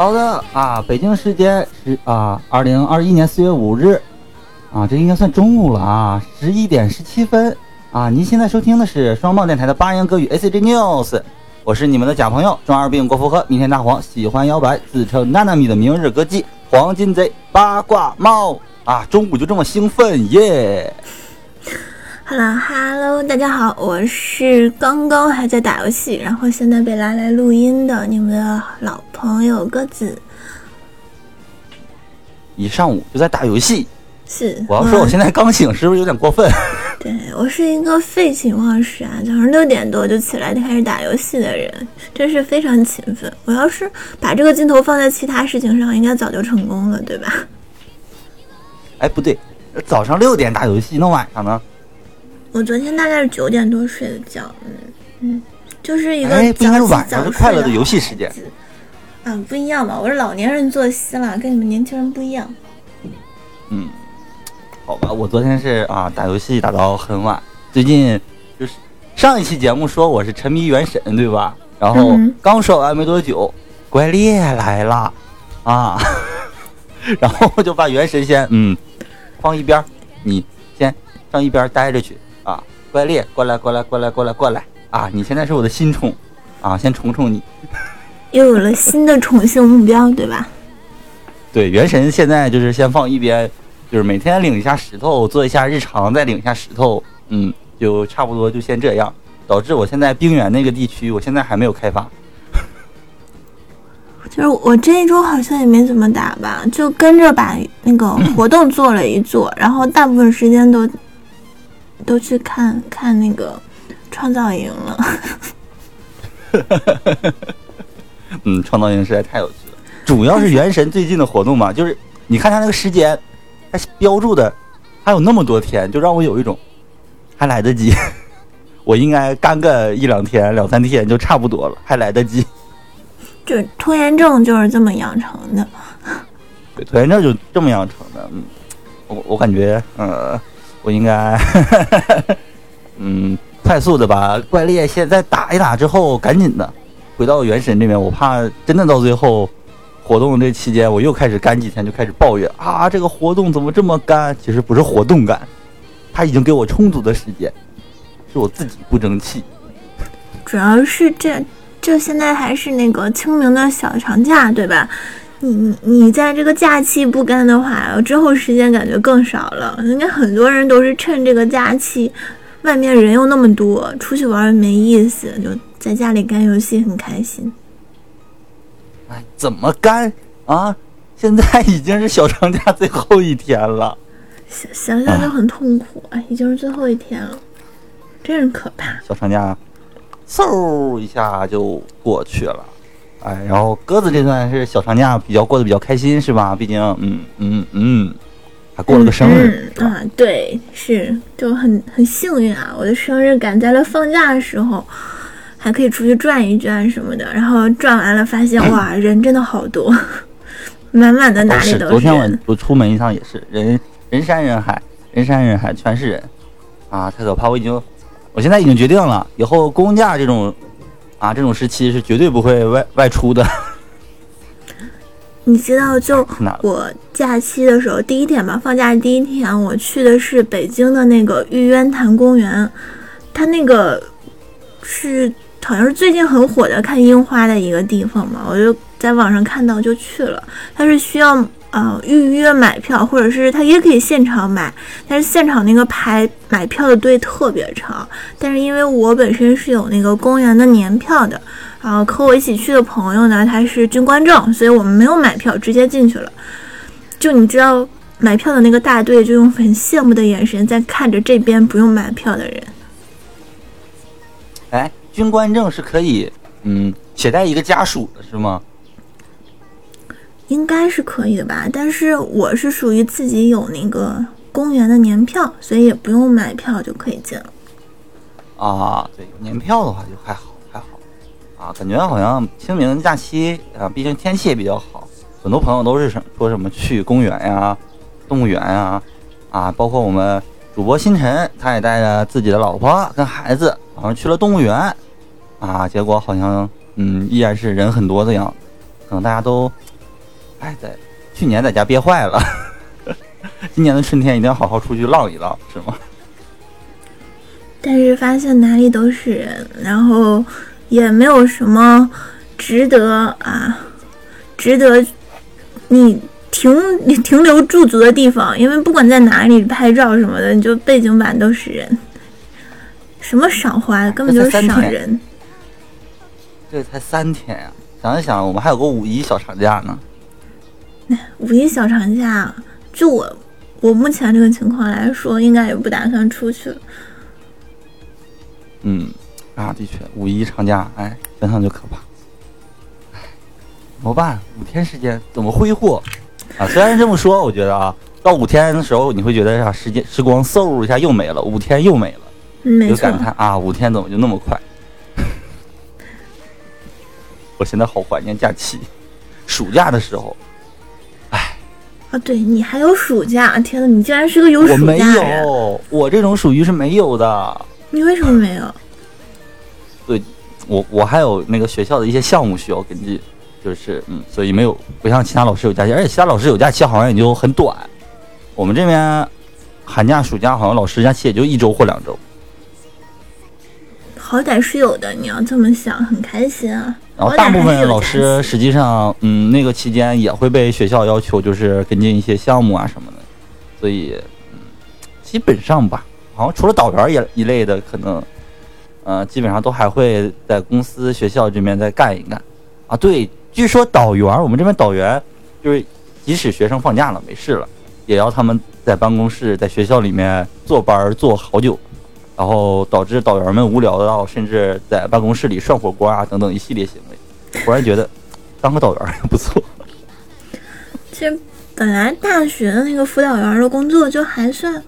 好的啊，北京时间是啊，二零二一年四月五日啊，这应该算中午了啊，十一点十七分啊。您现在收听的是双棒电台的八音歌语 A C G News，我是你们的假朋友中二病郭富和，明天大黄，喜欢摇摆，自称娜娜米的明日歌姬，黄金贼八卦猫啊，中午就这么兴奋耶！Hello Hello，大家好，我是刚刚还在打游戏，然后现在被拉来录音的你们的老朋友鸽子。一上午就在打游戏，是，我要说我现在刚醒，是不是有点过分？对我是一个废寝忘食啊，早上六点多就起来就开始打游戏的人，真是非常勤奋。我要是把这个镜头放在其他事情上，应该早就成功了，对吧？哎，不对，早上六点打游戏，那晚上呢？我昨天大概是九点多睡的觉，嗯嗯，就是一个哎，不应该是晚上快乐的游戏时间。啊，不一样吧，我是老年人作息了，跟你们年轻人不一样。嗯，好吧，我昨天是啊打游戏打到很晚，最近就是上一期节目说我是沉迷原神，对吧？然后嗯刚说完没多久，怪猎来了啊，然后我就把原神先嗯放一边儿，你先上一边儿待着去啊，怪猎过来过来过来过来过来啊，你现在是我的新宠啊，先宠宠你。又有了新的宠幸目标，对吧？对，原神现在就是先放一边，就是每天领一下石头，做一下日常，再领一下石头，嗯，就差不多就先这样。导致我现在冰原那个地区，我现在还没有开发。就是我这一周好像也没怎么打吧，就跟着把那个活动做了一做，然后大部分时间都都去看看那个创造营了。嗯，创造营实在太有趣了。主要是原神最近的活动嘛，就是你看它那个时间，它标注的还有那么多天，就让我有一种还来得及，我应该干个一两天、两三天就差不多了，还来得及。就拖延症就是这么养成的。对，拖延症就这么养成的。嗯，我我感觉，呃，我应该，嗯，快速的把怪猎现在打一打之后，赶紧的回到原神这边。我怕真的到最后活动这期间，我又开始干几天，就开始抱怨啊，这个活动怎么这么干？其实不是活动干，他已经给我充足的时间，是我自己不争气。主要是这这现在还是那个清明的小长假，对吧？你你你在这个假期不干的话，之后时间感觉更少了。应该很多人都是趁这个假期，外面人又那么多，出去玩没意思，就在家里干游戏很开心。哎，怎么干啊？现在已经是小长假最后一天了。想想想就很痛苦，哎，已经是最后一天了，真是可怕。小长假，嗖一下就过去了。哎，然后鸽子这段是小长假比较过得比较开心是吧？毕竟，嗯嗯嗯，还过了个生日，啊，对，是就很很幸运啊！我的生日赶在了放假的时候，还可以出去转一转什么的。然后转完了，发现 哇，人真的好多，满满的哪里都是。里都昨天我。我出门一趟也是人人山人海，人山人海全是人，啊，太可怕！我已经，我现在已经决定了，以后公假这种啊这种时期是绝对不会外外出的。你知道，就我假期的时候，第一天吧，放假第一天，我去的是北京的那个玉渊潭公园，它那个是好像是最近很火的看樱花的一个地方嘛，我就在网上看到就去了。它是需要呃预约买票，或者是他也可以现场买，但是现场那个排买票的队特别长。但是因为我本身是有那个公园的年票的。然后和我一起去的朋友呢，他是军官证，所以我们没有买票，直接进去了。就你知道，买票的那个大队就用很羡慕的眼神在看着这边不用买票的人。哎，军官证是可以嗯携带一个家属的是吗？应该是可以的吧，但是我是属于自己有那个公园的年票，所以也不用买票就可以进了。啊，对，年票的话就还好还好，啊，感觉好像清明假期啊，毕竟天气也比较好，很多朋友都是什说什么去公园呀、动物园呀，啊，包括我们主播星辰，他也带着自己的老婆跟孩子，好像去了动物园，啊，结果好像嗯依然是人很多的样子，可能大家都，哎，在去年在家憋坏了，今年的春天一定要好好出去浪一浪，是吗？但是发现哪里都是人，然后也没有什么值得啊，值得你停你停留驻足的地方，因为不管在哪里拍照什么的，你就背景板都是人，什么赏花根本就是赏人。这才三天呀！想一想，我们还有个五一小长假呢。五一小长假，就我我目前这个情况来说，应该也不打算出去。嗯，啊，的确，五一长假，哎，想想就可怕。哎，怎么办？五天时间怎么挥霍？啊，虽然这么说，我觉得啊，到五天的时候，你会觉得啊，时间时光嗖一下又没了，五天又没了，就感叹啊，五天怎么就那么快？我现在好怀念假期，暑假的时候，哎，啊，对你还有暑假？天呐，你竟然是个有暑假我没有，我这种属于是没有的。你为什么没有？对，我我还有那个学校的一些项目需要跟进，就是嗯，所以没有不像其他老师有假期，而且其他老师有假期好像也就很短。我们这边寒假、暑假好像老师假期也就一周或两周。好歹是有的，你要这么想，很开心啊。然后大部分老师实际上，嗯，那个期间也会被学校要求就是跟进一些项目啊什么的，所以嗯，基本上吧。好像除了导员一一类的，可能，呃，基本上都还会在公司、学校这边再干一干。啊，对，据说导员，我们这边导员就是，即使学生放假了没事了，也要他们在办公室、在学校里面坐班坐好久，然后导致导员们无聊到甚至在办公室里涮火锅啊等等一系列行为。忽然觉得，当个导员也不错。其实本来大学的那个辅导员的工作就还算。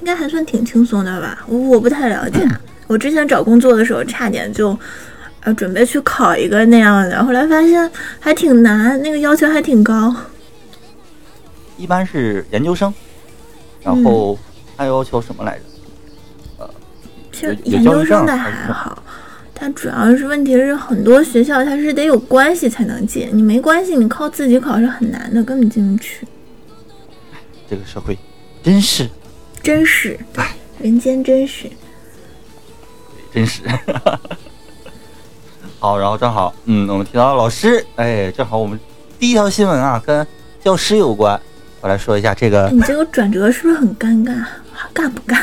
应该还算挺轻松的吧，我我不太了解。我之前找工作的时候，差点就，呃，准备去考一个那样的，后来发现还挺难，那个要求还挺高。一般是研究生，然后还要求什么来着？呃，其实研究生的还好，它主要是问题是很多学校它是得有关系才能进，你没关系，你靠自己考是很难的，根本进不去。这个社会真是。真实，人间真实，真实。好，然后正好，嗯，我们提到老师，哎，正好我们第一条新闻啊，跟教师有关。我来说一下这个，你这个转折是不是很尴尬？干不干？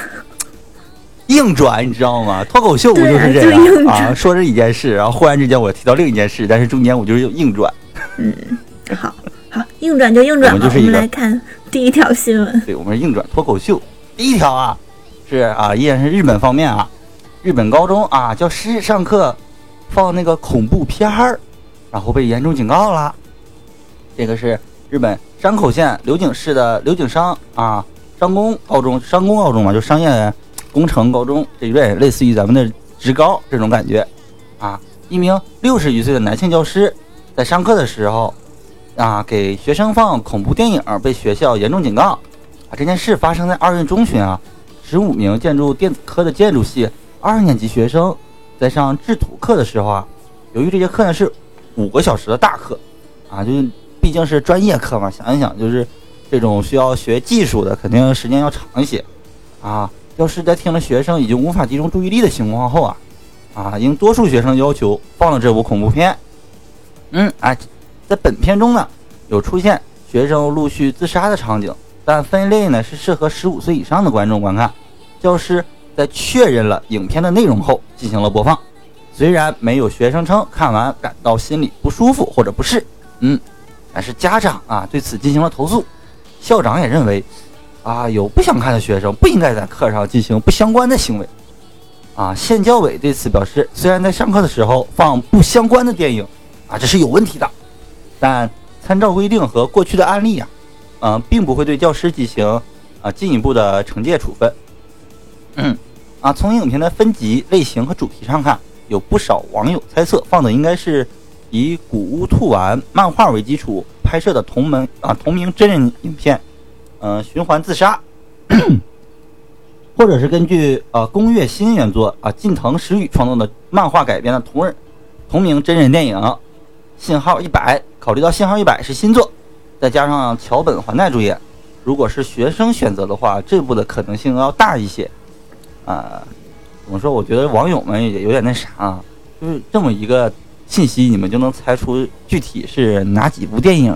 硬转，你知道吗？脱口秀不就是这样啊？说着一件事，然后忽然之间我提到另一件事，但是中间我就是硬转。嗯，好好，硬转就硬转吧。我们来看第一条新闻。对，我们是硬转脱口秀。第一条啊，是啊，依然是日本方面啊，日本高中啊，教师上课放那个恐怖片儿，然后被严重警告了。这个是日本山口县柳井市的柳井商啊商工高中，商工高中嘛，就商业工程高中这一类，类似于咱们的职高这种感觉啊。一名六十余岁的男性教师在上课的时候啊，给学生放恐怖电影，被学校严重警告。啊这件事发生在二月中旬啊，十五名建筑电子科的建筑系二年级学生在上制图课的时候啊，由于这节课呢是五个小时的大课啊，就是毕竟是专业课嘛，想一想就是这种需要学技术的，肯定时间要长一些啊。教师在听了学生已经无法集中注意力的情况后啊，啊，应多数学生要求放了这部恐怖片。嗯，哎，在本片中呢，有出现学生陆续自杀的场景。但分类呢是适合十五岁以上的观众观看。教师在确认了影片的内容后进行了播放。虽然没有学生称看完感到心里不舒服或者不适，嗯，但是家长啊对此进行了投诉。校长也认为，啊有不想看的学生不应该在课上进行不相关的行为。啊，县教委对此表示，虽然在上课的时候放不相关的电影，啊这是有问题的，但参照规定和过去的案例呀。嗯，并不会对教师进行啊进一步的惩戒处分。嗯，啊，从影片的分级类型和主题上看，有不少网友猜测放的应该是以《古屋兔丸》漫画为基础拍摄的同门啊同名真人影片，嗯，循环自杀，或者是根据呃宫月新原作啊近藤实宇创作的漫画改编的同人同名真人电影。信号一百，考虑到信号一百是新作，再加上桥本环奈主演，如果是学生选择的话，这部的可能性要大一些。啊，怎么说？我觉得网友们也有点那啥啊，就是这么一个信息，你们就能猜出具体是哪几部电影？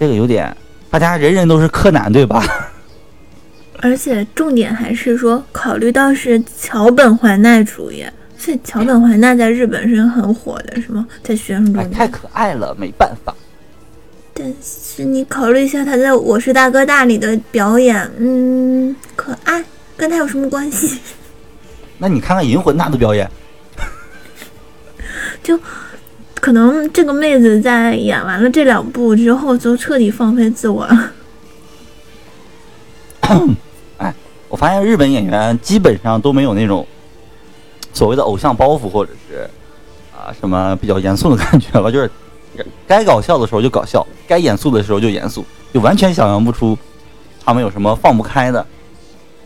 这个有点，大家人人都是柯南，对吧？而且重点还是说，考虑到是桥本环奈主演，所以桥本环奈在日本是很火的，是吗？在学生中哎，太可爱了，没办法。但是你考虑一下他在《我是大哥大》里的表演，嗯，可爱，跟他有什么关系？那你看看《银魂》他的表演，就可能这个妹子在演完了这两部之后，就彻底放飞自我了。哎，我发现日本演员基本上都没有那种所谓的偶像包袱，或者是啊什么比较严肃的感觉吧。就是该搞笑的时候就搞笑，该严肃的时候就严肃，就完全想象不出他们有什么放不开的。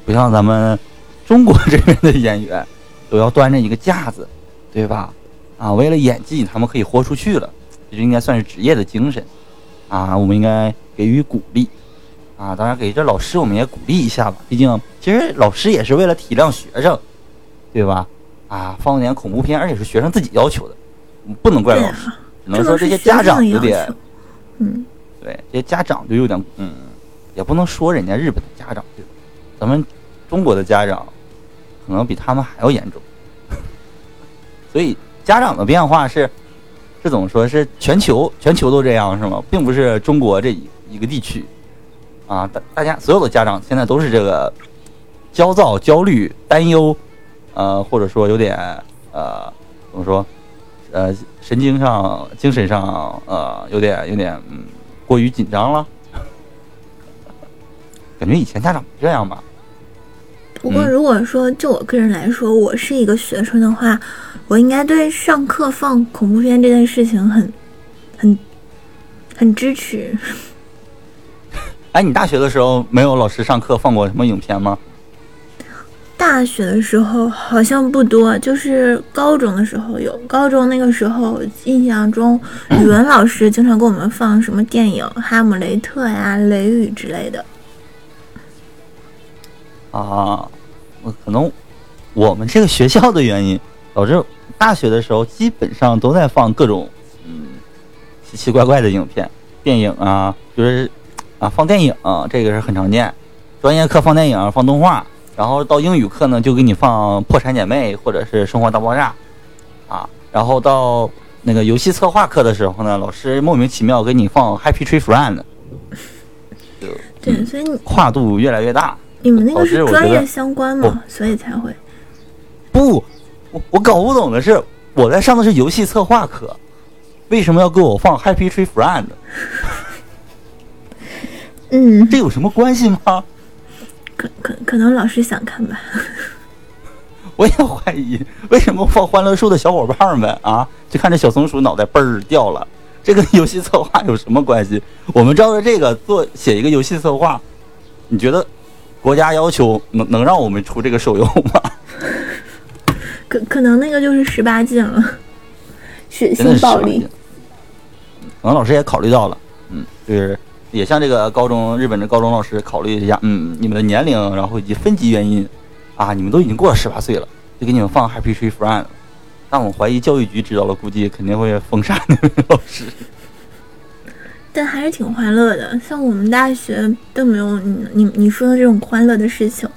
不像咱们中国这边的演员，都要端着一个架子，对吧？啊，为了演技，他们可以豁出去了，这就应该算是职业的精神啊！我们应该给予鼓励。啊，当然给这老师我们也鼓励一下吧，毕竟其实老师也是为了体谅学生，对吧？啊，放点恐怖片，而且是学生自己要求的，不能怪老师，只能说这些家长有点，嗯，对，这些家长就有点，嗯，也不能说人家日本的家长，对吧？咱们中国的家长可能比他们还要严重，所以家长的变化是，是怎么说？是全球全球都这样是吗？并不是中国这一一个地区。啊，大大家所有的家长现在都是这个焦躁、焦虑、担忧，呃，或者说有点呃，怎么说？呃，神经上、精神上，呃，有点有点嗯，过于紧张了。感觉以前家长不这样吧？不过如果说就我个人来说，我是一个学生的话，我应该对上课放恐怖片这件事情很、很、很支持。哎，你大学的时候没有老师上课放过什么影片吗？大学的时候好像不多，就是高中的时候有。高中那个时候，印象中语文老师经常给我们放什么电影《哈姆雷特》呀、《雷雨》之类的。啊，可能我们这个学校的原因，导致大学的时候基本上都在放各种嗯奇奇怪怪的影片、电影啊，就是。啊，放电影这个是很常见，专业课放电影、放动画，然后到英语课呢就给你放《破产姐妹》或者是《生活大爆炸》，啊，然后到那个游戏策划课的时候呢，老师莫名其妙给你放《Happy Tree Friend》，对，所以你跨度越来越大。你们那个是专业相关吗？所以才会？不，我我搞不懂的是，我在上的是游戏策划课，为什么要给我放《Happy Tree Friend 》？嗯，这有什么关系吗？可可可能老师想看吧。我也怀疑，为什么放《欢乐树》的小伙伴们啊，就看这小松鼠脑袋嘣儿掉了，这跟游戏策划有什么关系？我们照着这个做写一个游戏策划，你觉得国家要求能能让我们出这个手游吗？可可能那个就是十八禁了，血腥暴力。可能老师也考虑到了，嗯，就是。也向这个高中日本的高中老师考虑一下，嗯，你们的年龄，然后以及分级原因，啊，你们都已经过了十八岁了，就给你们放 Happy Tree Friend。但我怀疑教育局知道了，估计肯定会封杀那位老师。但还是挺欢乐的，像我们大学都没有你你你说的这种欢乐的事情。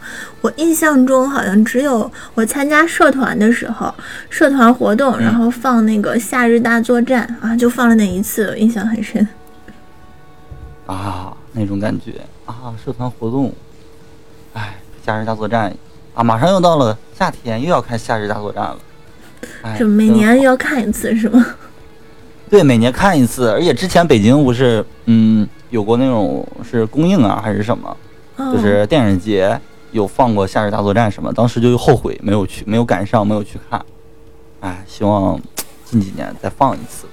我印象中好像只有我参加社团的时候，社团活动，然后放那个夏日大作战啊，就放了那一次，印象很深。啊，那种感觉啊，社团活动，哎，夏日大作战啊，马上又到了夏天，又要看夏日大作战了。就每年要看一次是吗？对，每年看一次，而且之前北京不是嗯有过那种是公映啊还是什么，就是电影节有放过夏日大作战什么，当时就后悔没有去，没有赶上，没有去看。哎，希望近几年再放一次。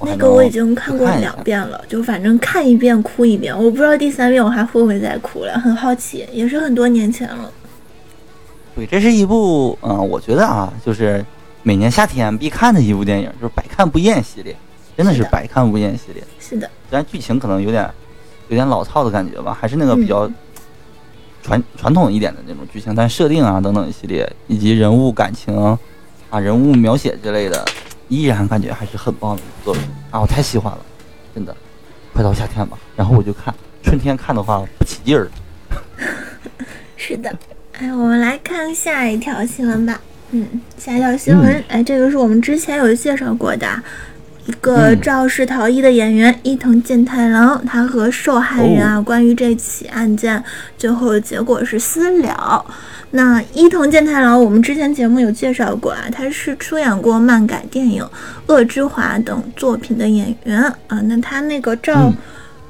那个我已经看过两遍了，就反正看一遍哭一遍，我不知道第三遍我还会不会再哭了，很好奇，也是很多年前了。对，这是一部嗯，我觉得啊，就是每年夏天必看的一部电影，就是《百看不厌》系列。真的是百看不厌系列。是的，虽然剧情可能有点有点老套的感觉吧，还是那个比较嗯传、传统一点的那种剧情，但设定啊等等一系列，以及人物感情啊、人物描写之类的，依然感觉还是很棒的作品啊！我太喜欢了，真的。快到夏天吧，然后我就看，春天看的话不起劲儿。是的。哎，我们来看下一条新闻吧。嗯，下一条新闻，哎，这个是我们之前有介绍过的，一个嗯肇事逃逸的演员伊藤健太郎，他和受害人啊，关于这起案件最后结果是私了。那伊藤健太郎，我们之前节目有介绍过啊，他是出演过漫改电影《恶之华》等作品的演员啊。那他那个肇、嗯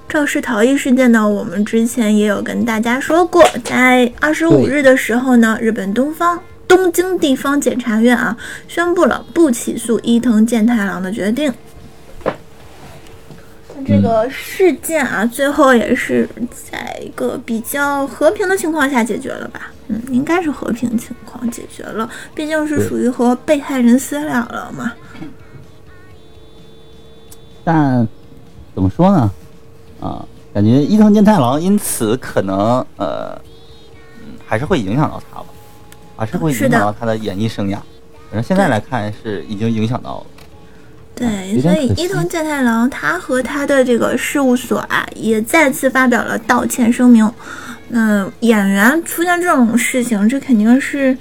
肇事逃逸事件呢，我们之前也有跟大家说过，在二十五日的时候呢，日本东方东京地方检察院啊宣布了不起诉伊藤健太郎的决定。这个事件啊，最后也是在一个比较和平的情况下解决了吧？嗯，应该是和平情况解决了，毕竟是属于和被害人私了了嘛。但怎么说呢？啊，感觉伊藤健太郎因此可能呃，还是会影响到他吧，还是会影响到他的演艺生涯。反正现在来看是已经影响到了。对，所以伊藤健太郎他和他的这个事务所啊，也再次发表了道歉声明。那演员出现这种事情，这肯定是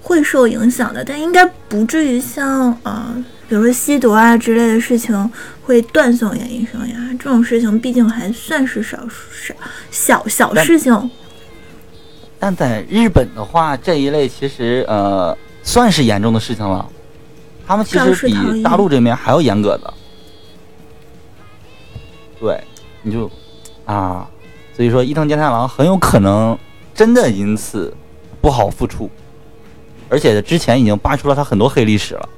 会受影响的，但应该不至于像呃，比如说吸毒啊之类的事情会断送演艺生涯。这种事情毕竟还算是少少小小事情。但在日本的话，这一类其实呃算是严重的事情了。他们其肇实比大陆这边还要严格的。对，你就啊，所以说伊藤健太郎很有可能真的因此不好复出，而且之前已经扒出了他很多黑历史了。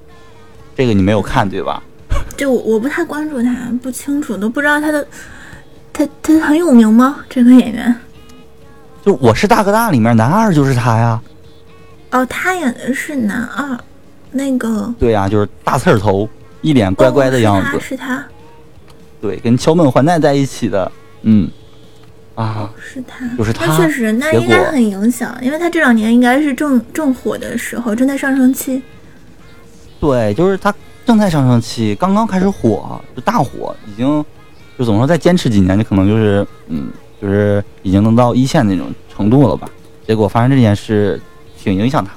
这个你没有看对吧？就我我不太关注他，不清楚，都不知道他的他他很有名吗？这个演员？就《我是大哥大》里面男二就是他呀。哦，他演的是男二，那个对呀、就是大刺儿头，一脸乖乖的样子。哦、是他，是他，对，跟桥本环奈在一起的，嗯，啊，是他，就是他那确实，那应该很影响，因为他这两年应该是正正火的时候，正在上升期。对，就是他正在上升期，刚刚开始火，就大火，已经就怎么说，再坚持几年，就可能就是，嗯，就是已经能到一线那种程度了吧。结果发生这件事，挺影响他，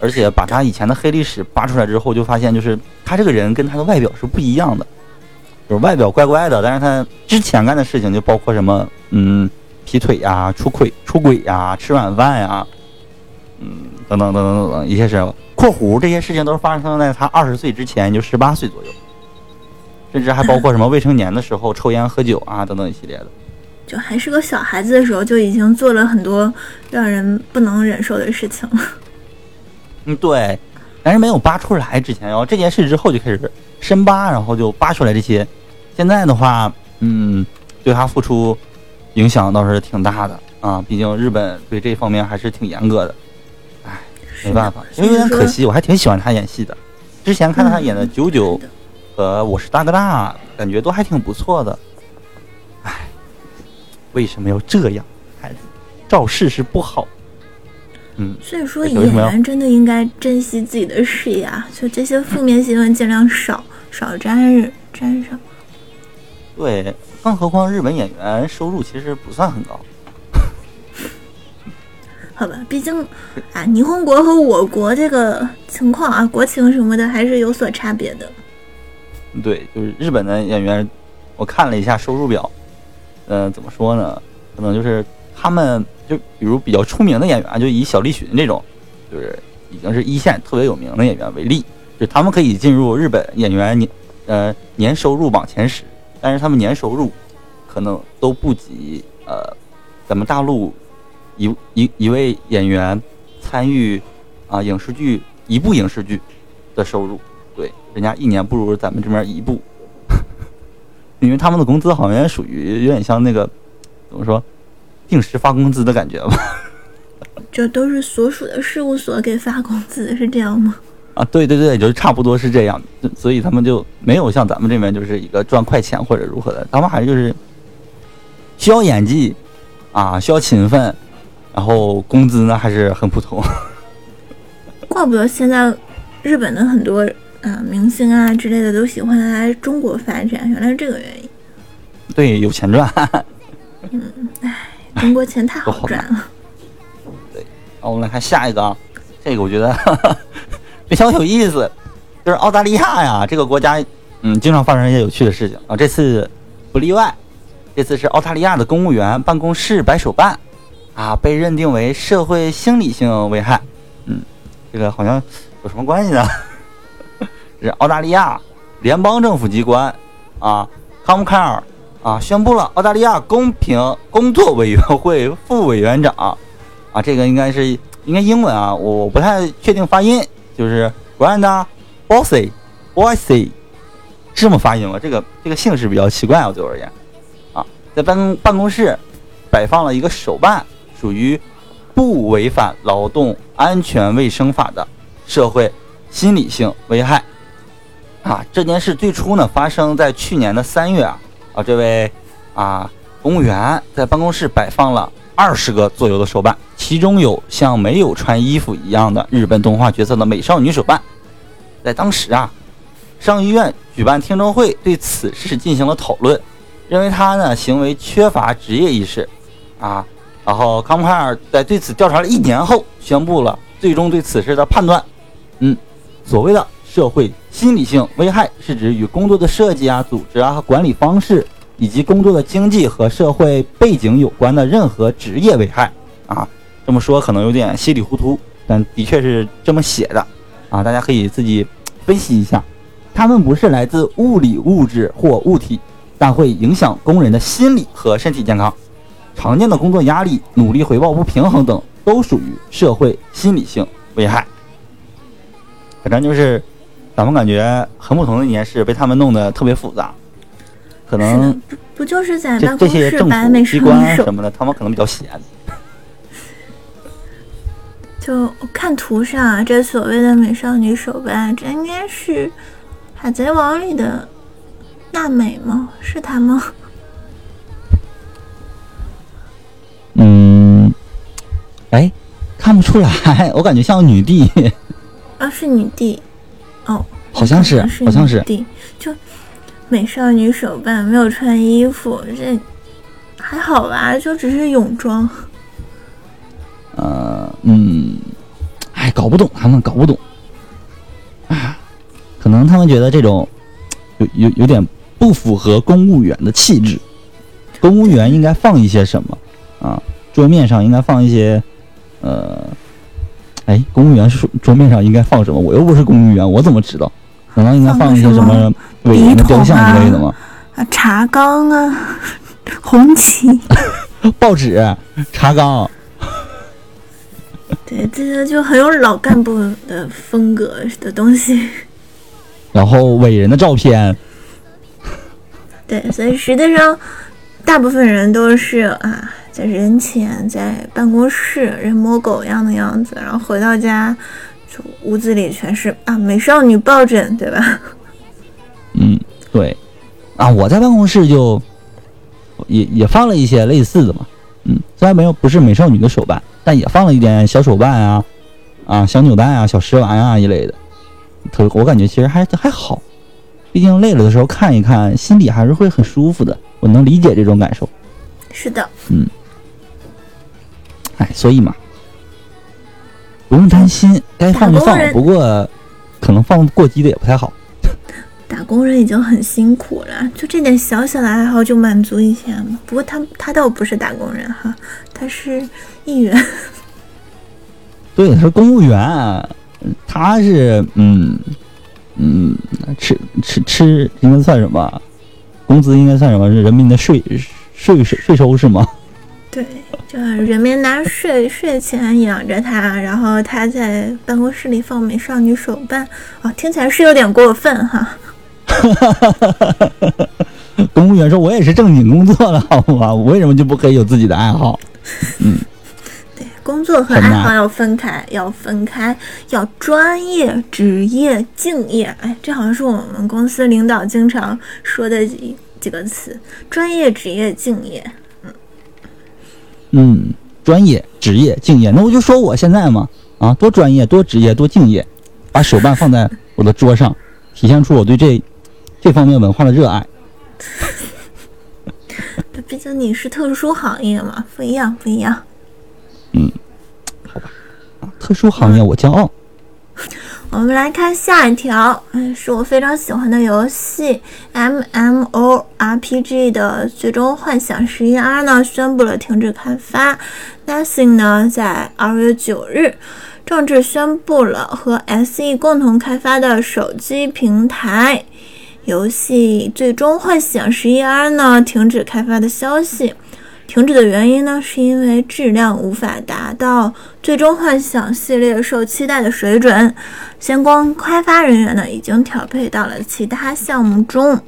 而且把他以前的黑历史扒出来之后，就发现就是他这个人跟他的外表是不一样的，就是外表乖乖的，但是他之前干的事情就包括什么，嗯，劈腿呀、出轨、出轨呀、吃软饭呀，嗯，等等等等等等一些事。括弧这些事情都是发生在他二十岁之前，就十八岁左右，甚至还包括什么未成年的时候抽烟喝酒啊等等一系列的。就还是个小孩子的时候，就已经做了很多让人不能忍受的事情了。嗯，对，但是没有扒出来之前，然后这件事之后就开始深扒，然后就扒出来这些。现在的话，嗯，对他付出影响倒是挺大的啊，毕竟日本对这方面还是挺严格的。唉，没办法，因为有点可惜，我还挺喜欢他演戏的。之前看到他演的《九九》和《我是大哥大》，感觉都还挺不错的。唉，为什么要这样？孩子，肇事是不好。嗯，所以说，演员真的应该珍惜自己的事业啊，就这些负面新闻尽量少少沾染沾上。对，更何况日本演员收入其实不算很高。好吧，毕竟啊，霓虹国和我国这个情况啊，国情什么的还是有所差别的。对，就是日本的演员，我看了一下收入表，嗯、怎么说呢？可能就是他们就比如比较出名的演员，就以小栗旬这种，就是已经是一线特别有名的演员为例，就他们可以进入日本演员年呃年收入榜前十，但是他们年收入可能都不及呃咱们大陆一一一位演员参与啊、影视剧一部影视剧的收入。对，人家一年不如咱们这边一部，因为他们的工资好像属于有点像那个怎么说，定时发工资的感觉吧。就都是所属的事务所给发工资，是这样吗？啊，对对对，就是差不多是这样，所以他们就没有像咱们这边就是一个赚快钱或者如何的，他们还是就是需要演技啊，需要勤奋，然后工资呢还是很普通。怪不得现在日本的很多啊明星啊之类的都喜欢来中国发展，原来是这个原因。对，有钱赚。嗯，唉，中国钱太好赚了。对，好，我们来看下一个啊，这个我觉得 比较有意思，就是澳大利亚呀，这个国家，嗯，经常发生一些有趣的事情啊。这次不例外，这次是澳大利亚的公务员办公室白手办啊，被认定为社会心理性危害。嗯，这个好像有什么关系呢？是澳大利亚联邦政府机关啊，康姆凯尔啊，宣布了澳大利亚公平工作委员会副委员长啊，这个应该是应该英文啊，我不太确定发音。就是 Brenda Bossy，Bossy 是这么发音吗？这个这个姓氏比较奇怪啊，对我而言，啊，在办公办公室摆放了一个手办，属于不违反劳动安全卫生法的社会心理性危害。啊，这件事最初呢发生在去年的三月啊，啊，这位啊公务员在办公室摆放了二十个左右的手办。其中有像没有穿衣服一样的日本动画角色的美少女手办，在当时啊，上议院举办听证会，对此事进行了讨论，认为他呢行为缺乏职业意识，啊，然后康帕尔在对此调查了一年后，宣布了最终对此事的判断，嗯，所谓的社会心理性危害是指与工作的设计啊、组织啊和管理方式，以及工作的经济和社会背景有关的任何职业危害啊。这么说可能有点稀里糊涂，但的确是这么写的啊！大家可以自己分析一下。他们不是来自物理物质或物体，但会影响工人的心理和身体健康。常见的工作压力、努力回报不平衡等，都属于社会心理性危害。反正就是，咱们感觉很不同的一件事，被他们弄得特别复杂。可能不不就是在办公室摆美机关什么的，他们可能比较闲。就看图上，这所谓的美少女手办，这应该是《海贼王》里的娜美吗？是她吗？嗯，哎，看不出来，我感觉像女帝。啊，是女帝。哦，好像是，好像是。对就美少女手办没有穿衣服，这还好吧？就只是泳装。呃，嗯，哎，搞不懂，他们搞不懂，啊，可能他们觉得这种有有有点不符合公务员的气质，公务员应该放一些什么啊？桌面上应该放一些，呃，哎，公务员是桌面上应该放什么？我又不是公务员，我怎么知道？难道应该放一些什么伟人的雕像之类的吗？啊，茶缸啊，红旗，报纸，茶缸。对，这些就很有老干部的风格的东西。然后伟人的照片。对，所以实际上，大部分人都是啊，在人前在办公室人模狗样的样子，然后回到家，就屋子里全是啊美少女抱枕，对吧？嗯，对。啊，我在办公室就也也放了一些类似的嘛。嗯，虽然没有不是美少女的手办。但也放了一点小手办啊，啊小扭蛋啊小食玩啊一类的，特我感觉其实还还好，毕竟累了的时候看一看，心里还是会很舒服的。我能理解这种感受。是的。嗯。哎，所以嘛，不用担心，该放就放。不过，可能放过激的也不太好。打工人已经很辛苦了，就这点小小的爱好就满足一下嘛。不过他他倒不是打工人哈，他是议员。对，他是公务员，他是嗯嗯吃吃吃应该算什么？工资应该算什么？是人民的税税税税收是吗？对，就是人民拿税税钱养着他，然后他在办公室里放美少女手办，哦，听起来是有点过分哈。哈哈哈哈哈！公务员说：“我也是正经工作的，好吗？我为什么就不可以有自己的爱好？”嗯，对，工作和爱好要分开，要分开，要专业、职业、敬业。哎，这好像是我们公司领导经常说的几几个词：专业、职业、敬业。嗯嗯，专业、职业、敬业。那我就说我现在嘛，啊，多专业、多职业、多敬业，把手办放在我的桌上，体现出我对这这方面文化的热爱。毕竟你是特殊行业嘛，不一样，不一样。嗯，好吧，啊，特殊行业我骄傲。我们来看下一条，嗯，是我非常喜欢的游戏 M M O R P G 的《最终幻想十一 R》呢，宣布了停止开发。Nothing 呢，在二月九日正式宣布了和 S E 共同开发的手机平台。游戏《最终幻想十一 R》呢停止开发的消息，停止的原因呢是因为质量无法达到《最终幻想》系列受期待的水准，相关开发人员呢已经调配到了其他项目中。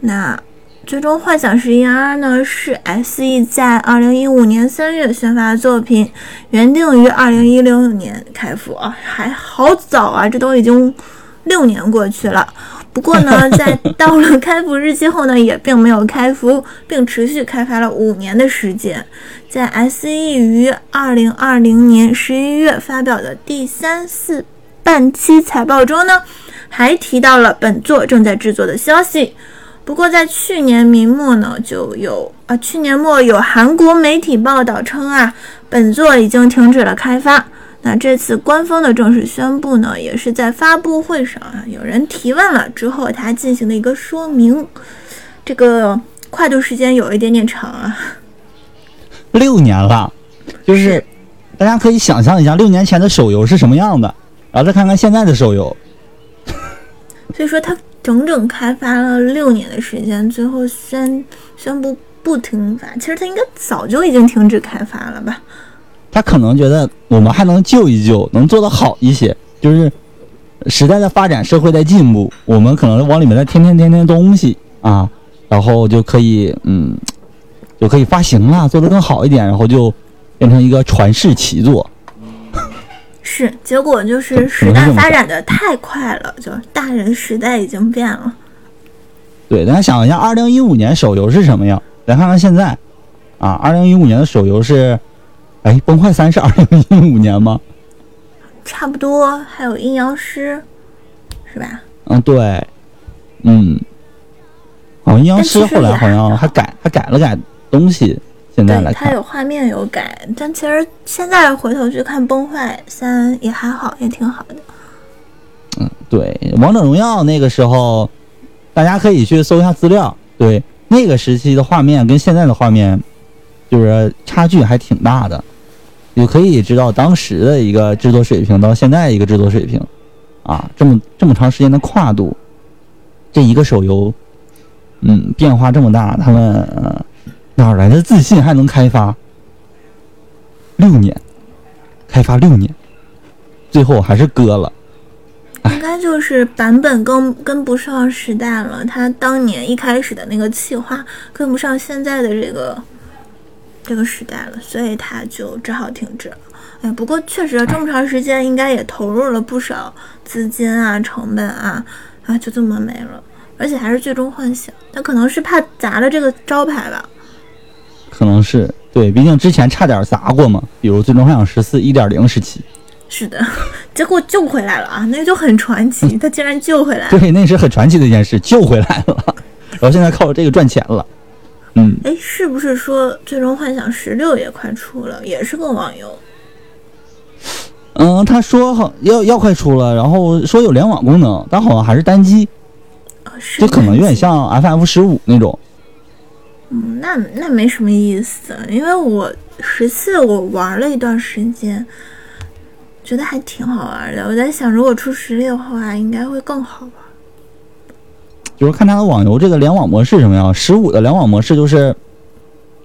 那《最终幻想十一 R》呢是 SE 在二零一五年三月宣发的作品，原定于二零一零年开服啊，还好早啊，这都已经六年过去了。不过呢，在到了开服日期后呢，也并没有开服，并持续开发了五年的时间。在 SE 于二零二零年十一月发表的第三四半期财报中呢，还提到了本作正在制作的消息。不过在去年明末呢，就有啊，去年末有韩国媒体报道称啊，本作已经停止了开发。那这次官方的正式宣布呢，也是在发布会上啊，有人提问了之后，他进行了一个说明。这个跨度时间有一点点长啊，六年了，就是大家可以想象一下，六年前的手游是什么样的，然后再看看现在的手游。所以说，他整整开发了六年的时间，最后宣宣布不停发。其实他应该早就已经停止开发了吧。他可能觉得我们还能救一救，能做得好一些。就是时代在发展，社会在进步，我们可能往里面再添添添添东西啊，然后就可以嗯，就可以发行了，做得更好一点，然后就变成一个传世奇作。是，结果就是时代发展的太快了，就是大人时代已经变了。对，大家想一下，二零一五年手游是什么样？来看看现在啊，二零一五年的手游是。哎，崩坏三是二零一五年吗？差不多，还有阴阳师，是吧？嗯，对，嗯，哦，阴阳师后来好像还改，还改了改东西。现在来看，它有画面有改，但其实现在回头去看崩坏三也还好，也挺好的。嗯，对，王者荣耀那个时候，大家可以去搜一下资料，对，那个时期的画面跟现在的画面，就是差距还挺大的。也可以知道当时的一个制作水平到现在一个制作水平，啊，这么这么长时间的跨度，这一个手游，嗯，变化这么大，他们哪来的自信还能开发六年，开发六年，最后还是割了。应该就是版本跟跟不上时代了，他当年一开始的那个企划跟不上现在的这个。这个时代了，所以他就只好停止了。哎，不过确实这么长时间，应该也投入了不少资金啊、成本啊，啊，就这么没了。而且还是最终幻想，他可能是怕砸了这个招牌吧？可能是对，毕竟之前差点砸过嘛，比如最终幻想十四一点零时期。是的，结果救回来了啊，那就很传奇，他竟然救回来了。对，那是很传奇的一件事，救回来了，然后现在靠着这个赚钱了。嗯，哎，是不是说《最终幻想十六》也快出了，也是个网游？嗯，他说好要要快出了，然后说有联网功能，但好像还是单机，就可能有点像 FF 十五那种。嗯，那那没什么意思，因为我十四我玩了一段时间，觉得还挺好玩的。我在想，如果出十六的话，应该会更好玩。就是看它的网游这个联网模式什么样？十五的联网模式就是，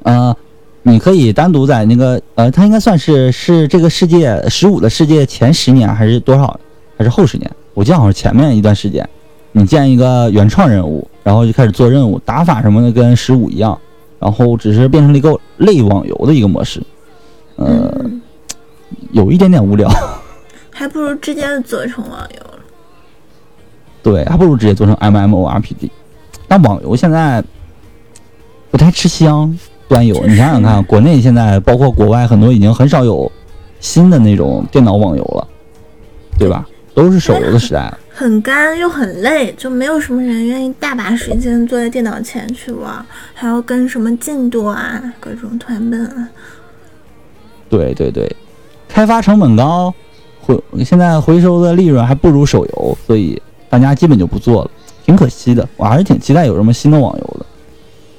呃，你可以单独在那个呃，它应该算是是这个世界十五的世界前十年还是多少？还是后十年？我记得好像前面一段时间，你建一个原创任务，然后就开始做任务，打法什么的跟十五一样，然后只是变成了一个类网游的一个模式。呃，有一点点无聊。还不如直接做成网游了。对，还不如直接做成 MMORPG。但网游现在不太吃香，端游。你想想看，国内现在包括国外很多已经很少有新的那种电脑网游了，对吧？都是手游的时代了。很干又很累，就没有什么人愿意大把时间坐在电脑前去玩，还要跟什么进度啊、各种团本啊。对对对，开发成本高，回现在回收的利润还不如手游，所以大家基本就不做了，挺可惜的。我还是挺期待有什么新的网游的。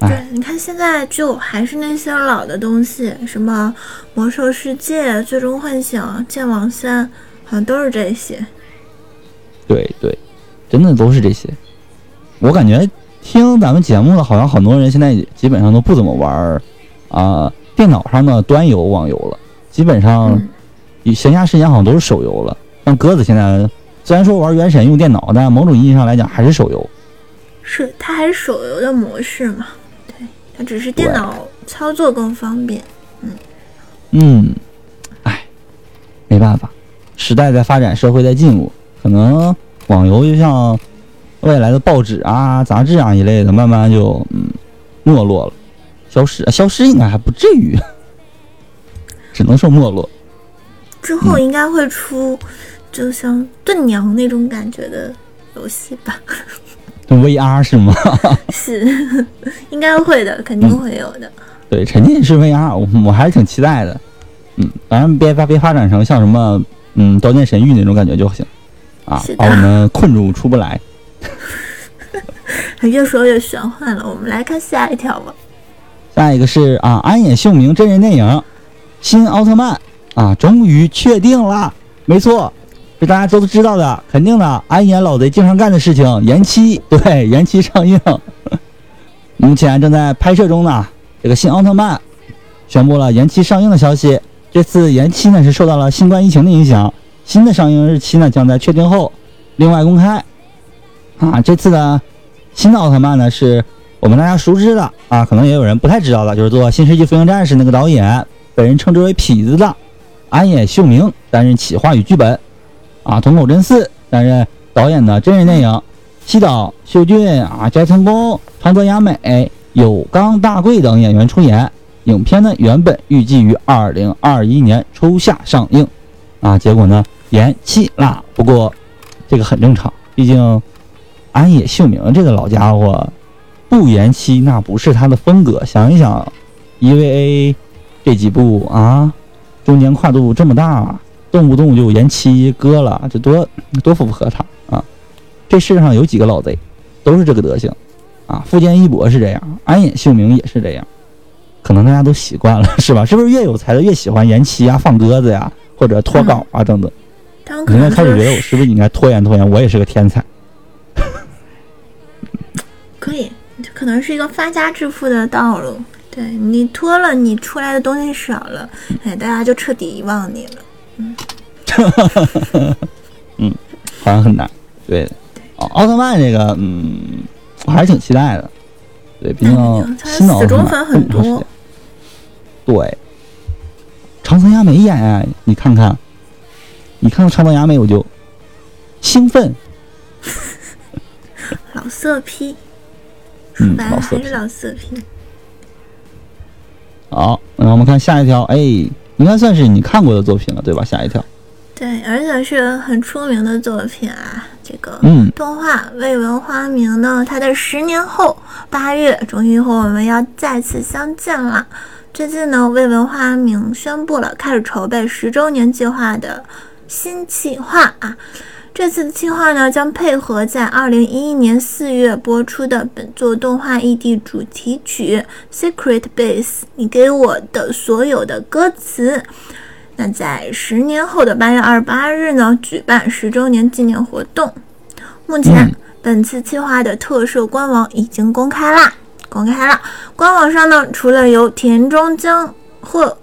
哎对，你看现在就还是那些老的东西，什么魔兽世界、最终幻想、剑网三，好像都是这些。对对，真的都是这些。我感觉听咱们节目的，好像很多人现在基本上都不怎么玩儿啊、电脑上的端游网游了，基本上闲暇时间好像都是手游了。像鸽子现在虽然说玩原神用电脑，但某种意义上来讲还是手游。是它还是手游的模式嘛？对，它只是电脑操作更方便。嗯，哎，没办法，时代在发展，社会在进步，可能网游就像未来的报纸啊、杂志啊一类的，慢慢就嗯没落了，消失，消失应该还不至于，只能说没落。之后应该会出，就像炖娘那种感觉的游戏吧？VR 是吗？是，应该会的，肯定会有的。对，沉浸式 VR，我我还是挺期待的。嗯，反正别发别发展成像什么嗯《刀剑神域》那种感觉就行啊把我们困住出不来。越说越玄幻了，我们来看下一条吧。下一个是啊，安野秀明真人电影《新奥特曼》啊，终于确定了，没错，这大家都知道的，肯定的，安野老贼经常干的事情，延期，对，延期上映，目前正在拍摄中呢。这个新奥特曼宣布了延期上映的消息，这次延期呢是受到了新冠疫情的影响，新的上映日期呢将在确定后另外公开。啊，这次的新的奥特曼呢是我们大家熟知的啊，可能也有人不太知道的，就是做《新世纪福音战士》那个导演，被人称之为痞子的安野秀明担任企划与剧本，啊，桐口真司担任导演的真人电影，西岛秀俊啊、斋藤工、长泽雅美、有冈大贵等演员出演。影片呢原本预计于二零二一年初夏上映，啊，结果呢延期啦。不过这个很正常，毕竟安野秀明这个老家伙不延期那不是他的风格。想一想，EVA 这几部啊，中间跨度这么大，动不动就延期搁了，这多多符合他啊！这世上有几个老贼都是这个德行啊？富坚义博是这样，安野秀明也是这样，可能大家都习惯了，是吧？是不是越有才的越喜欢延期啊、放鸽子呀，或者脱稿啊等等？他们可能我现在开始觉得我是不是应该拖延拖延？我也是个天才。可以，这可能是一个发家致富的道路。对你拖了，你出来的东西少了，哎，大家就彻底遗忘你了。好像很难。对，奥奥特曼这个，嗯，我还是挺期待的。对，毕竟嗯他新的奥特曼死忠粉很多。对，长泽雅美演啊，你看看，你看到长泽雅美我就兴奋。老色批，说嗯，还是。老色批。好，那我们看下一条，哎，应该算是你看过的作品了，对吧？吓一跳，对，而且是很出名的作品啊。这个嗯，动画《未闻花名》呢，它的十年后八月终于和我们要再次相见了。最近呢，《未闻花名》宣布了开始筹备十周年计划的新企划啊。这次的计划呢，将配合在二零一一年四月播出的本作动画 ED 主题曲《Secret Base》，你给我的所有的歌词。那在十年后的八月二十八日呢，举办十周年纪念活动。目前，嗯本次计划的特设官网已经公开啦，公开了。官网上呢，除了由田中将贺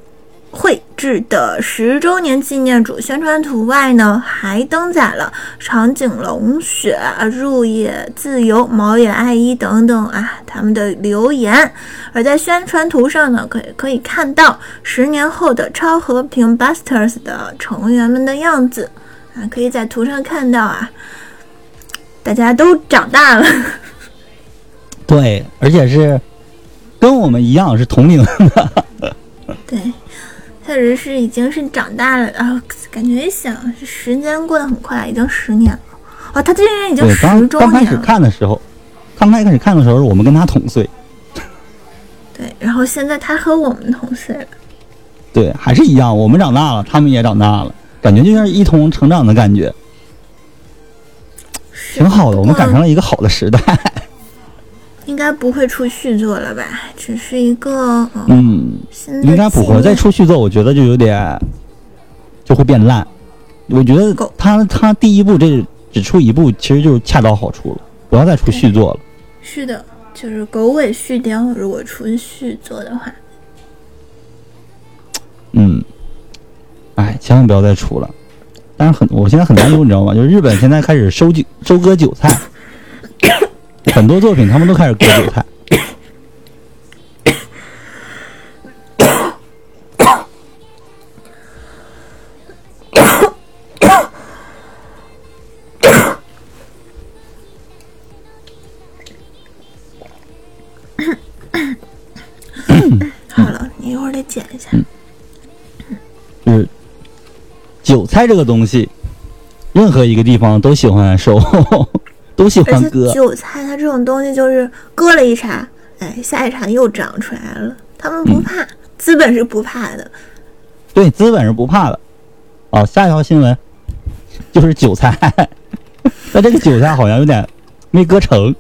惠制的十周年纪念主宣传图外呢，还登载了长颈龙雪、入野自由、毛野爱一等等啊他们的留言。而在宣传图上呢，可以可以看到十年后的超和平 Busters 的成员们的样子啊，可以在图上看到啊，大家都长大了。对，而且是跟我们一样是同龄的。对，确实是已经是长大了然啊，感觉一想，时间过得很快，已经十年了。哦，他竟然已经对，十年了刚开始。看的时候，刚开始看的时候，我们跟他同岁，对，然后现在他和我们同岁了。对，还是一样，我们长大了，他们也长大了，感觉就像一同成长的感觉，挺好的。我们赶上，了一个好的时代。应该不会出续作了吧？只是一个嗯，嗯，应该不会。再出续作，我觉得就有点就会变烂。我觉得狗他他第一部这只出一部，其实就是恰到好处了，不要再出续作了。是的，就是狗尾续貂。如果出续作的话，嗯，哎，千万不要再出了。但是很，我现在很担忧，你知道吗？就是日本现在开始收韭收割韭菜，很多作品他们都开始割韭菜。好了，你一会儿得剪一下。就是韭菜这个东西，任何一个地方都喜欢收，都喜欢割。韭菜它这种东西就是割了一茬，哎，下一茬又长出来了。他们不怕，资本是不怕的。对，资本是不怕的。哦，下一条新闻 就是韭菜，但这个韭菜好像有点没割成。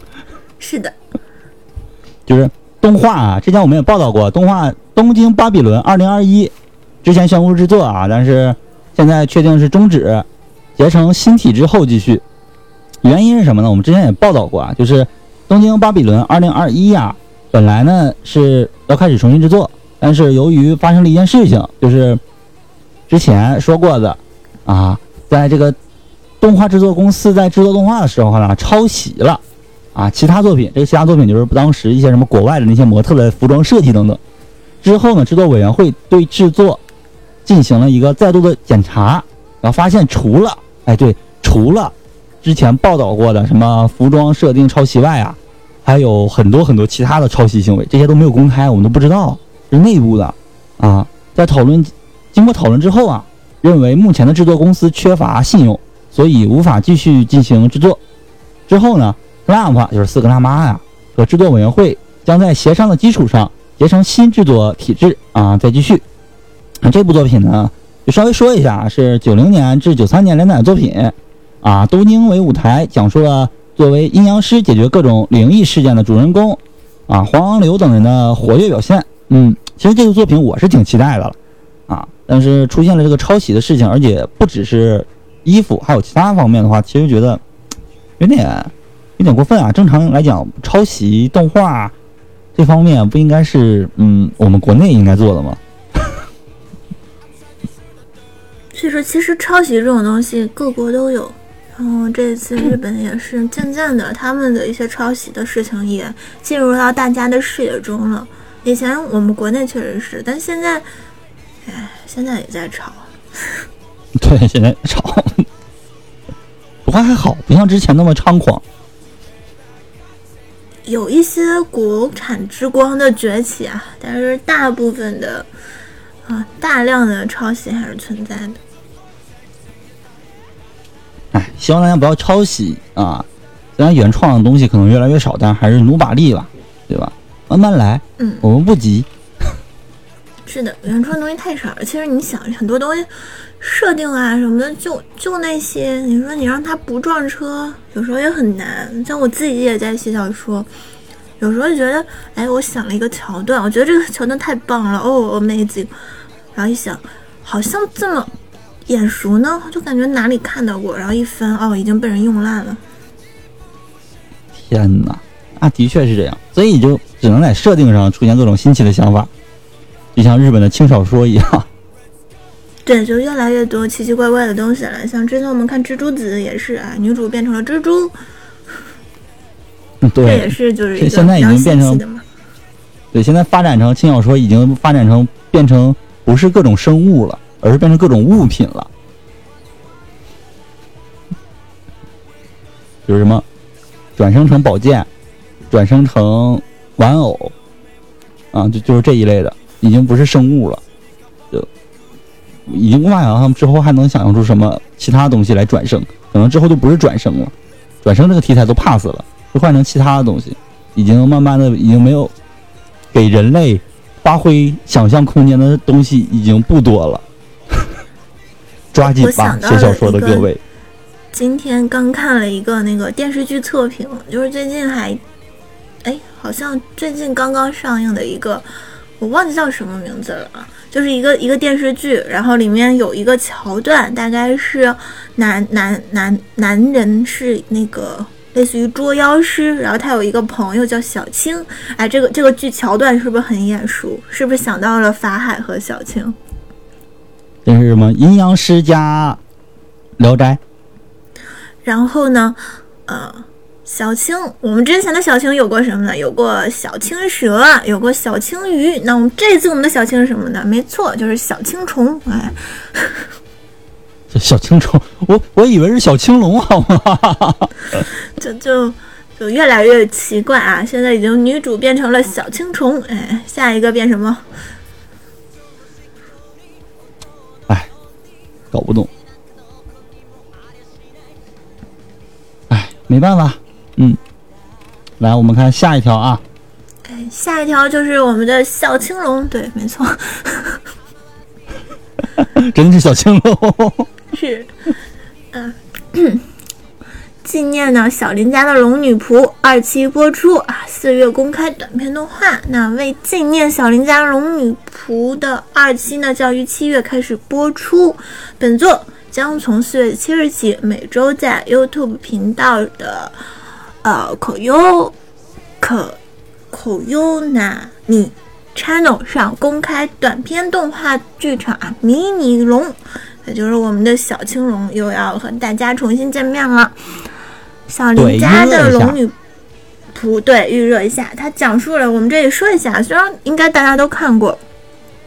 是的，就是动画啊，之前我们也报道过，动画《东京巴比伦二零二一》之前宣布制作啊，但是现在确定是终止，结成新体之后继续。原因是什么呢？我们之前也报道过啊，就是《东京巴比伦二零二一》呀，本来呢是要开始重新制作，但是由于发生了一件事情，就是之前说过的啊，在这个动画制作公司在制作动画的时候呢，抄袭了。啊，其他作品，这个其他作品就是当时一些什么国外的那些模特的服装设计等等。之后呢，制作委员会对制作进行了一个再度的检查，然后发现除了，哎对，除了之前报道过的什么服装设定抄袭外啊，还有很多很多其他的抄袭行为，这些都没有公开，我们都不知道，是内部的啊。在讨论经过讨论之后啊，认为目前的制作公司缺乏信用，所以无法继续进行制作。之后呢？Clamp 就是四个大妈呀，和制作委员会将在协商的基础上结成新制作体制啊，再继续。那这部作品呢，就稍微说一下，是九零年至九三年连载的作品啊，东京为舞台，讲述了作为阴阳师解决各种灵异事件的主人公啊黄昂流等人的活跃表现。嗯，其实这个作品我是挺期待的了啊，但是出现了这个抄袭的事情，而且不只是衣服，还有其他方面的话，其实觉得有点。有点过分啊！正常来讲，抄袭动画这方面不应该是嗯我们国内应该做的吗？所以说，其实抄袭这种东西各国都有。然后这次日本也是渐渐的，他们的一些抄袭的事情也进入到大家的视野中了。以前我们国内确实是，但现在，哎，现在也在抄。对，现在吵，不过还好，不像之前那么猖狂。有一些国产之光的崛起啊，但是大部分的啊大量的抄袭还是存在的。哎，希望大家不要抄袭啊！虽然原创的东西可能越来越少，但还是努把力吧，对吧？慢慢来，嗯，我们不急。是的，原创东西太少了。其实你想，很多东西设定啊什么的，就就那些，你说你让他不撞车，有时候也很难。像我自己也在写小说，有时候觉得，哎，我想了一个桥段，我觉得这个桥段太棒了，哦，amazing。然后一想，好像这么眼熟呢，就感觉哪里看到过。然后一翻，哦，已经被人用烂了。天哪，啊，的确是这样，所以就只能在设定上出现各种新奇的想法，就像日本的轻小说一样。对，就越来越多奇奇怪怪的东西了。像之前我们看蜘蛛子也是啊，女主变成了蜘蛛，对，这也是就是现在已经变成。对，现在发展成轻小说已经发展成变成不是各种生物了，而是变成各种物品了。就是什么，转生成宝剑，转生成玩偶，啊，就就是这一类的，已经不是生物了，就已经无法想象他们之后还能想象出什么其他东西来转生，可能之后就不是转生了，转生这个题材都 pass 了，就换成其他的东西，已经慢慢的已经没有给人类发挥想象空间的东西已经不多了，抓紧我吧写小说的各位。今天刚看了一个那个电视剧测评，就是最近还，哎，好像最近刚刚上映的一个，我忘记叫什么名字了啊，就是一个一个电视剧，然后里面有一个桥段，大概是男男男男人是那个类似于捉妖师，然后他有一个朋友叫小青，哎，这个这个剧桥段是不是很眼熟？是不是想到了法海和小青？这是什么阴阳师加聊斋？然后呢，呃，小青，我们之前的小青有过什么呢？有过小青蛇，有过小青鱼。那我们这次我们的小青是什么呢？没错，就是小青虫。哎，这小青虫，我我以为是小青龙，好吗？就就就越来越奇怪啊！现在已经女主变成了小青虫，哎，下一个变什么？搞不懂。哎，没办法，嗯，来，我们看下一条啊。哎，下一条就是我们的小青龙。对，没错，真是小青龙。是，嗯、纪念呢小林家的龙女仆二期播出啊，四月公开短片动画。那为纪念小林家龙女仆的二期呢，将于七月开始播出。本作将从四月七日起每周在 YouTube 频道的呃口优可口优那你 channel 上公开短片动画剧场啊，迷你龙。也就是我们的小青龙又要和大家重新见面了。小林家的龙女仆，对，预热一下。它讲述了，我们这里说一下，虽然应该大家都看过，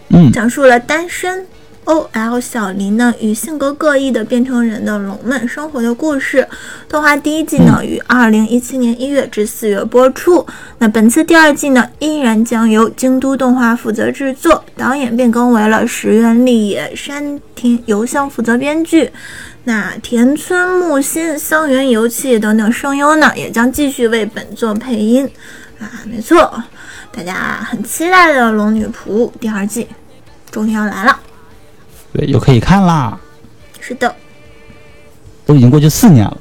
嗯，讲述了单身 OL 小林呢与性格各异的变成人的龙们生活的故事。动画第一季呢于二零一七年一月至四月播出。那本次第二季呢依然将由京都动画负责制作，导演变更为了石原立也、山田由香负责编剧。那田村木心、香原由纪等等声优呢也将继续为本作配音。啊，没错，大家很期待的《龙女仆》第二季终于要来了。对，又可以看啦，是的，都已经过去四年了。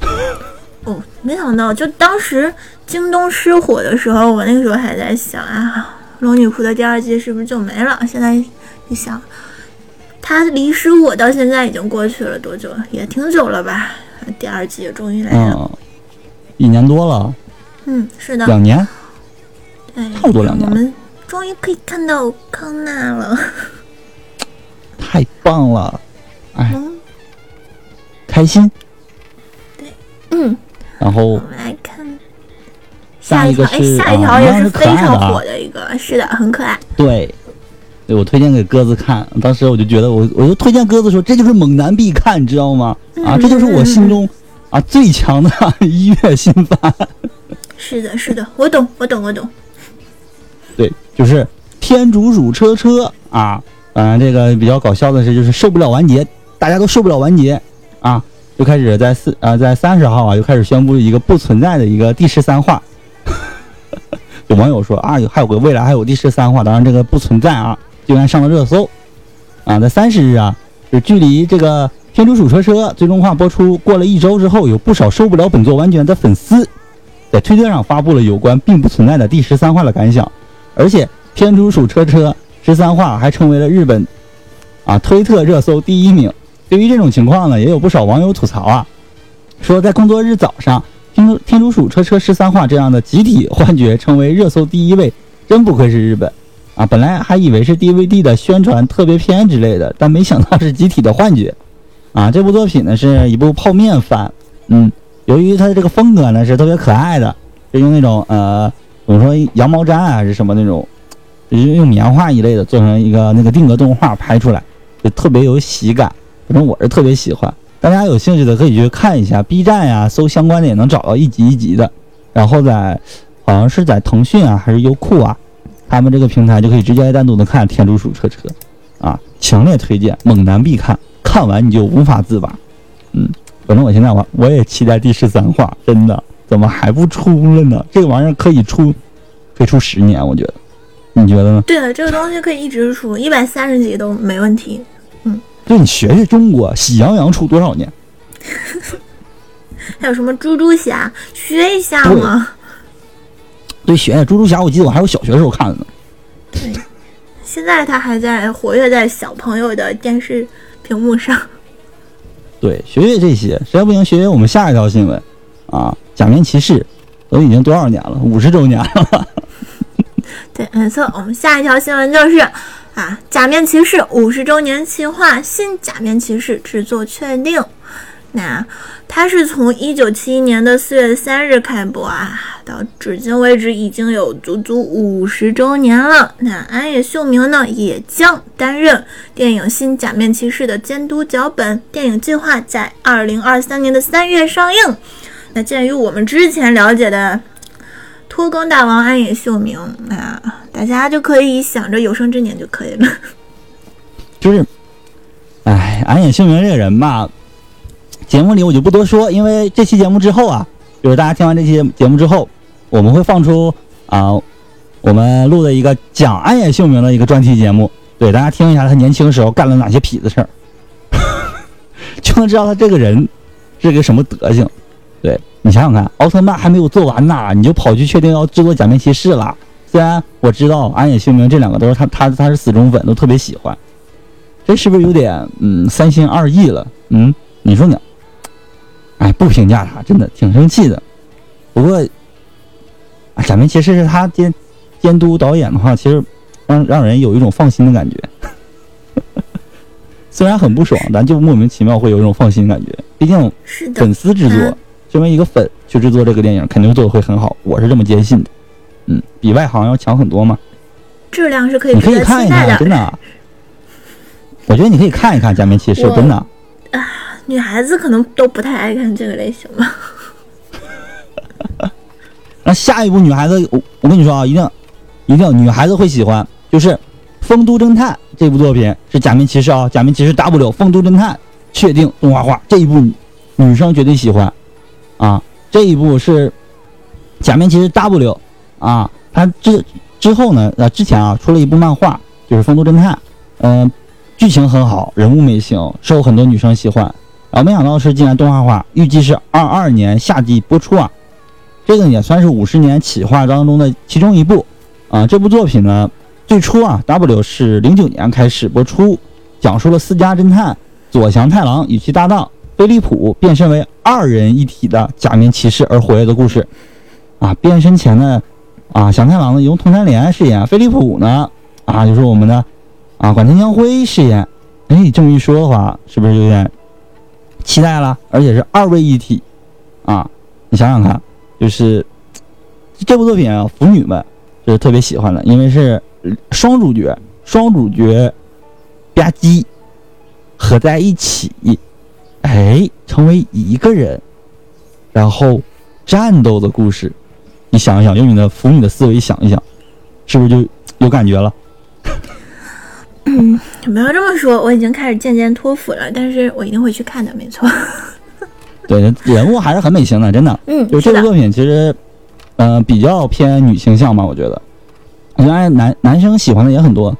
哦，没想到，就当时京东失火的时候，我那个时候还在想啊，《龙女仆》的第二季是不是就没了？现在一想，它离失火到现在已经过去了多久？也挺久了吧？第二季也终于来了。嗯，一年多了，嗯，是的，两年。对，差不多两年我们终于可以看到康纳了。太棒了，哎，嗯开心。对嗯，然后我们来看下一条，哎，是下一条啊也是非常啊火的一个，是的，很可爱。对，对我推荐给鸽子看，当时我就觉得我我就推荐鸽子说这就是猛男必看，你知道吗？啊，嗯这就是我心中啊最强的 音乐新番。是的，是的，我懂，我懂，我懂。对，就是天竺鼠车车啊。当然，这个比较搞笑的是，就是受不了完结，大家都受不了完结啊，就开始在四啊在三十号啊就开始宣布一个不存在的一个第十三话。有网友说啊，有还有个未来还有第十三话，当然这个不存在啊，竟然上了热搜。啊，在三十日啊，就距离这个《天竺鼠车车》最终话播出过了一周之后，有不少受不了本作完结的粉丝在推特上发布了有关并不存在的第十三话的感想，而且《天竺鼠车车》十三话还成为了日本啊推特热搜第一名。对于这种情况呢，也有不少网友吐槽啊，说在工作日早上，天竺天竺鼠车车十三话这样的集体幻觉成为热搜第一位，真不愧是日本。啊，本来还以为是 DVD 的宣传特别片之类的，但没想到是集体的幻觉。啊，这部作品呢是一部泡面番，嗯，由于它的这个风格呢是特别可爱的，是用那种呃怎么说羊毛毡啊还是什么那种，就用棉花一类的做成一个那个定格动画拍出来，就特别有喜感。反正我是特别喜欢，大家有兴趣的可以去看一下 B 站呀，搜相关的也能找到一集一集的。然后在好像是在腾讯啊还是优酷啊，他们这个平台就可以直接单独的看《天竺鼠车车》，啊，强烈推荐，猛男必看，看完你就无法自拔。嗯，反正我现在我我也期待第十三话，真的，怎么还不出了呢？这个玩意儿可以出，可以出十年，我觉得，你觉得呢？对了，这个东西可以一直出，一百三十集都没问题。嗯对你学学中国，喜羊羊出多少年？还有什么猪猪侠，学一下嘛。对，学学猪猪侠，我记得我还有小学时候看的呢。对，现在他还在活跃在小朋友的电视屏幕上。对，学学这些，实在不行学学我们下一条新闻啊，假面骑士都已经多少年了？五十周年了。对，没错，我们下一条新闻就是啊，假面骑士五十周年企划，新假面骑士制作确定。那它是从一九七一年的四月三日开播啊，到至今为止已经有足足五十周年了。那安野秀明呢，也将担任电影《新假面骑士》的监督脚本。电影计划在二零二三年的三月上映。那鉴于我们之前了解的拖更大王安野秀明，那大家就可以想着有生之年就可以了。就是，哎，安野秀明这个人吧，节目里我就不多说，因为这期节目之后啊，就是大家听完这期节目之后，我们会放出啊，我们录的一个讲安野秀明的一个专题节目，对大家听一下他年轻时候干了哪些痞子事儿，就能知道他这个人是个什么德行。对你想想看，奥特曼还没有做完呢，你就跑去确定要制作假面骑士了。虽然我知道安野秀明这两个都是他他他是死忠粉，都特别喜欢，这是不是有点嗯三心二意了？嗯，你说呢？哎，不评价他，真的挺生气的。不过，啊假面骑士是他监监督导演的话，其实让让人有一种放心的感觉。虽然很不爽，咱就莫名其妙会有一种放心的感觉。毕竟是粉，丝制作嗯，身为一个粉去制作这个电影，肯定做的会很好，我是这么坚信的。嗯，比外行要强很多嘛。质量是可以你可以值得看一看，期待的。真的。我觉得你可以看一看《假面骑士》，真的。女孩子可能都不太爱看这个类型吧。那下一部女孩子，我我跟你说啊，一定一定女孩子会喜欢，就是《丰都侦探》这部作品是假面骑士啊，假面骑士 W 丰都侦探确定动画化，这一部女生绝对喜欢啊。这一部是假面骑士 W 啊，它之之后呢，呃，之前啊出了一部漫画，就是《丰都侦探》，嗯、剧情很好，人物美型，受很多女生喜欢。然后没想到是竟然动画化，预计是二二年夏季播出啊。这个也算是五十年企划当中的其中一部啊。这部作品呢，最初啊，W 是零九年开始播出，讲述了私家侦探左祥太郎与其搭档飞利浦变身为二人一体的假面骑士而活跃的故事。啊，变身前呢，啊，祥太郎呢由桐山濂饰演，飞利浦呢，啊，就是我们的啊管田将辉饰演。哎，这么一说的话，是不是有点期待了？而且是二位一体啊，你想想看。就是这部作品啊，腐女们就是特别喜欢的，因为是双主角，双主角吧唧合在一起，哎，成为一个人，然后战斗的故事。你想一想，用你的腐女的思维想一想，是不是就有感觉了？不要这么说，我已经开始渐渐脱腐了，但是我一定会去看的，没错。对，人物还是很美型的，真的。嗯，就这的部作品其实，呃，比较偏女性向嘛，我觉得。当然男男生喜欢的也很多，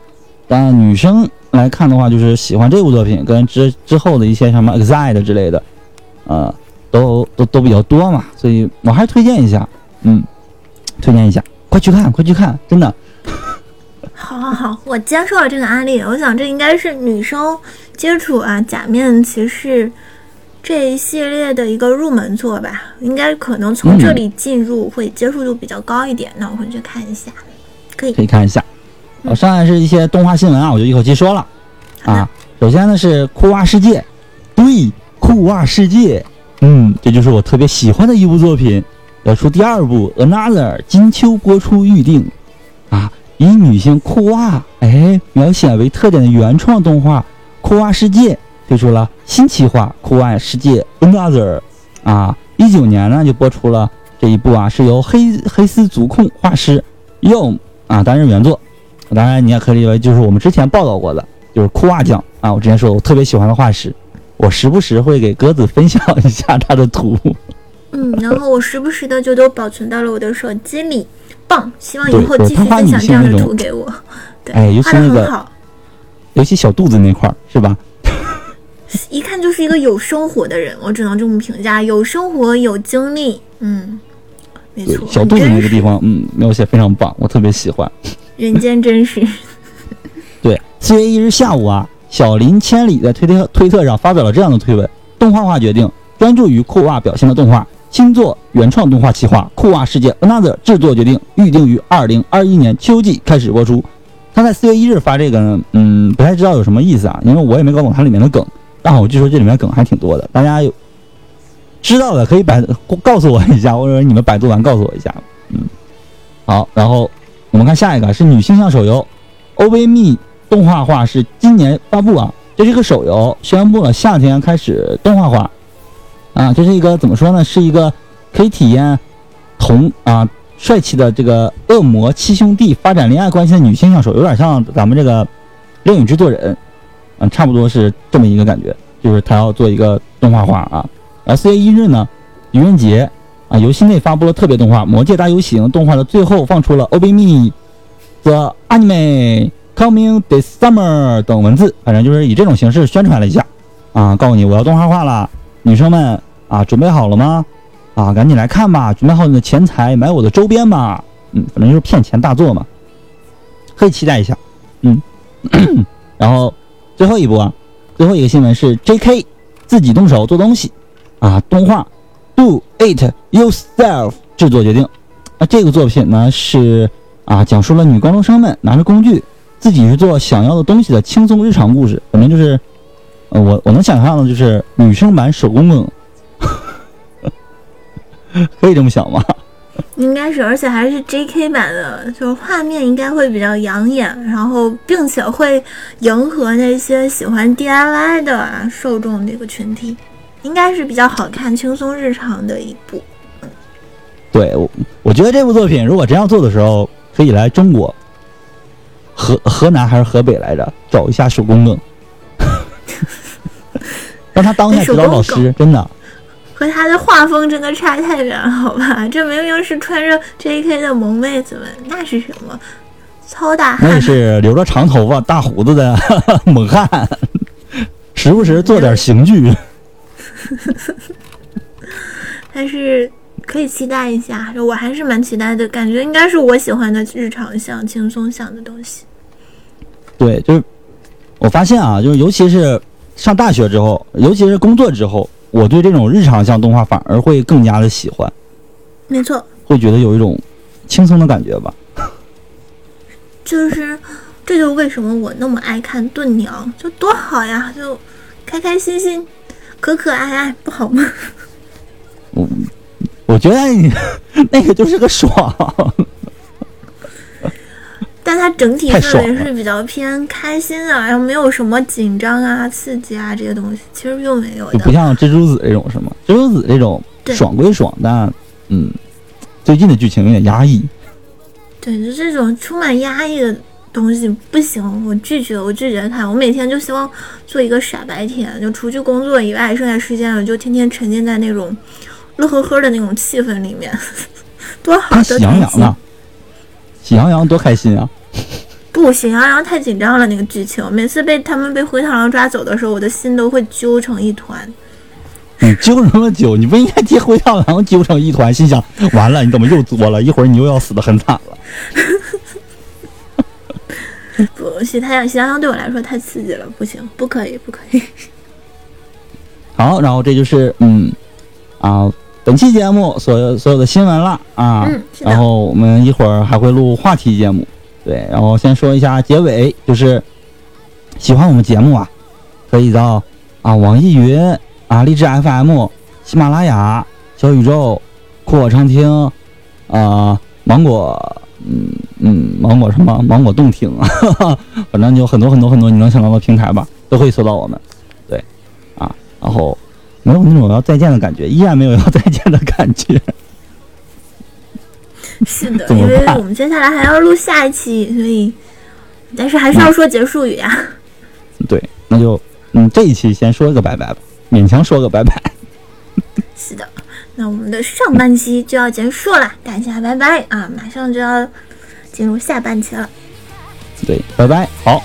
但女生来看的话，就是喜欢这部作品跟之之后的一些什么 Exile 之类的，呃，都都都比较多嘛，所以我还是推荐一下，嗯，推荐一下，快去看，快去看，真的。好好好，我接受了这个案例。我想这应该是女生接触啊假面骑士这一系列的一个入门作吧，应该可能从这里进入会接受度比较高一点。那我回去看一下，可以可。以看一下。我上来是一些动画新闻啊，我就一口气说了啊。首先呢是酷娃世界，对，酷娃世界，嗯，这就是我特别喜欢的一部作品，要出第二部《Another》，金秋播出预定啊，以女性裤袜哎描写为特点的原创动画《裤袜世界》推出了新企划《裤袜世界 Another》啊，一九年呢就播出了这一部啊，是由黑黑丝足控画师 y o m 啊担任原作。当然，你也可以理解为就是我们之前报道过的，就是裤袜酱啊。我之前说我特别喜欢的画师，我时不时会给鸽子分享一下他的图。嗯，然后我时不时的就都保存到了我的手机里，棒！希望以后继续分享这样的图给我。对，哎尤其画的那个很好，尤其小肚子那块儿，是吧？一看就是一个有生活的人，我只能这么评价，有生活有经历。嗯，没错，，小肚子那个地方，嗯，描写非常棒，我特别喜欢。人间真实。对，四月一日下午啊，小林千里在推特推特上发表了这样的推文：动画化决定，专注于酷袜表现的动画，新作原创动画企划《酷娃世界 Another》制作决定，预定于二零二一年秋季开始播出。他在四月一日发这个呢，嗯，不太知道有什么意思啊，因为我也没搞懂它里面的梗。但我据说这里面梗还挺多的，大家有知道的可以百告诉我一下，或者你们百度完告诉我一下。嗯，好，然后我们看下一个是女性向手游《OV Me》动画化是今年发布啊，这是一个手游，宣布了夏天开始动画化啊，这是一个怎么说呢？是一个可以体验同啊帅气的这个恶魔七兄弟发展恋爱关系的女性向手，有点像咱们这个《恋与制作人》，嗯，差不多是这么一个感觉，就是他要做一个动画化啊。而四月一日呢，愚人节啊，游戏内发布了特别动画《魔界大游行》动画的最后放出了 OB Me the Anime Coming this Summer 等文字，反正就是以这种形式宣传了一下啊，告诉你我要动画化了，女生们啊，准备好了吗？啊，赶紧来看吧，准备好你的钱财，买我的周边吧。嗯，反正就是骗钱大作嘛，可以期待一下。嗯，然后最后一波啊，最后一个新闻是 J.K. 自己动手做东西啊，动画 Do It Yourself 制作决定。那这个作品呢是啊，讲述了女高中生们拿着工具自己去做想要的东西的轻松日常故事。反正就是，呃，我我能想象的就是女生版手工梗，可以这么想吗？应该是，而且还是 J.K. 版的，就是画面应该会比较养眼，然后并且会迎合那些喜欢 DIY 的啊受众这个群体，应该是比较好看、轻松日常的一部。对我，我觉得这部作品如果真要做的时候，可以来中国，河河南还是河北来着，找一下手工梗，让他当一下指导老师，真的。和他的画风真的差太远了，好吧？这明明是穿着 J.K. 的萌妹子们，那是什么？糙大那，是留着长头发、大胡子的 猛汉，时不时做点刑具。但是可以期待一下，我还是蛮期待的，感觉应该是我喜欢的日常向、轻松向的东西。对，就是我发现啊，就是尤其是上大学之后，尤其是工作之后，我对这种日常向动画反而会更加的喜欢，没错，会觉得有一种轻松的感觉吧。就是这就是为什么我那么爱看盾娘，就多好呀，就开开心心、可可爱爱，不好吗？我觉得你 那个就是个爽，但它整体氛围是比较偏开心的，然后没有什么紧张啊、刺激啊这些东西，其实并没有就不。像蜘蛛子这种是吗？蜘蛛子这种对爽归爽，但嗯，最近的剧情有点压抑。对，就这种充满压抑的东西不行，我拒绝，我拒绝看。我每天就希望做一个傻白甜，就除去工作以外，剩下时间我就天天沉浸在那种乐呵呵的那种气氛里面，多好。喜羊羊呢？喜羊羊多开心啊！不，喜羊羊太紧张了，那个剧情，每次被他们被灰太狼抓走的时候，我的心都会揪成一团。你揪什么揪？你不应该替灰太狼揪成一团，心想完了，你怎么又作了？一会儿你又要死的很惨了。不，喜太阳喜羊羊对我来说太刺激了，不行，不可以，不可以。好，然后这就是嗯啊，本期节目所有所有的新闻了啊。然后我们一会儿还会录话题节目对，然后先说一下结尾，就是喜欢我们节目啊，可以到啊网易云啊荔枝 FM、喜马拉雅、小宇宙、酷我畅听啊芒果，嗯嗯芒果什么芒果动听，反正有很多很多很多你能想到的平台吧，都可以搜到我们。对，啊，然后没有那种要再见的感觉，依然没有要再见的感觉。是的，因为我们接下来还要录下一期，所以，但是还是要说结束语啊。对，那就嗯这一期先说个拜拜吧，勉强说个拜拜。是的，那我们的上半期就要结束了，大家拜拜啊！马上就要进入下半期了。对，拜拜，好。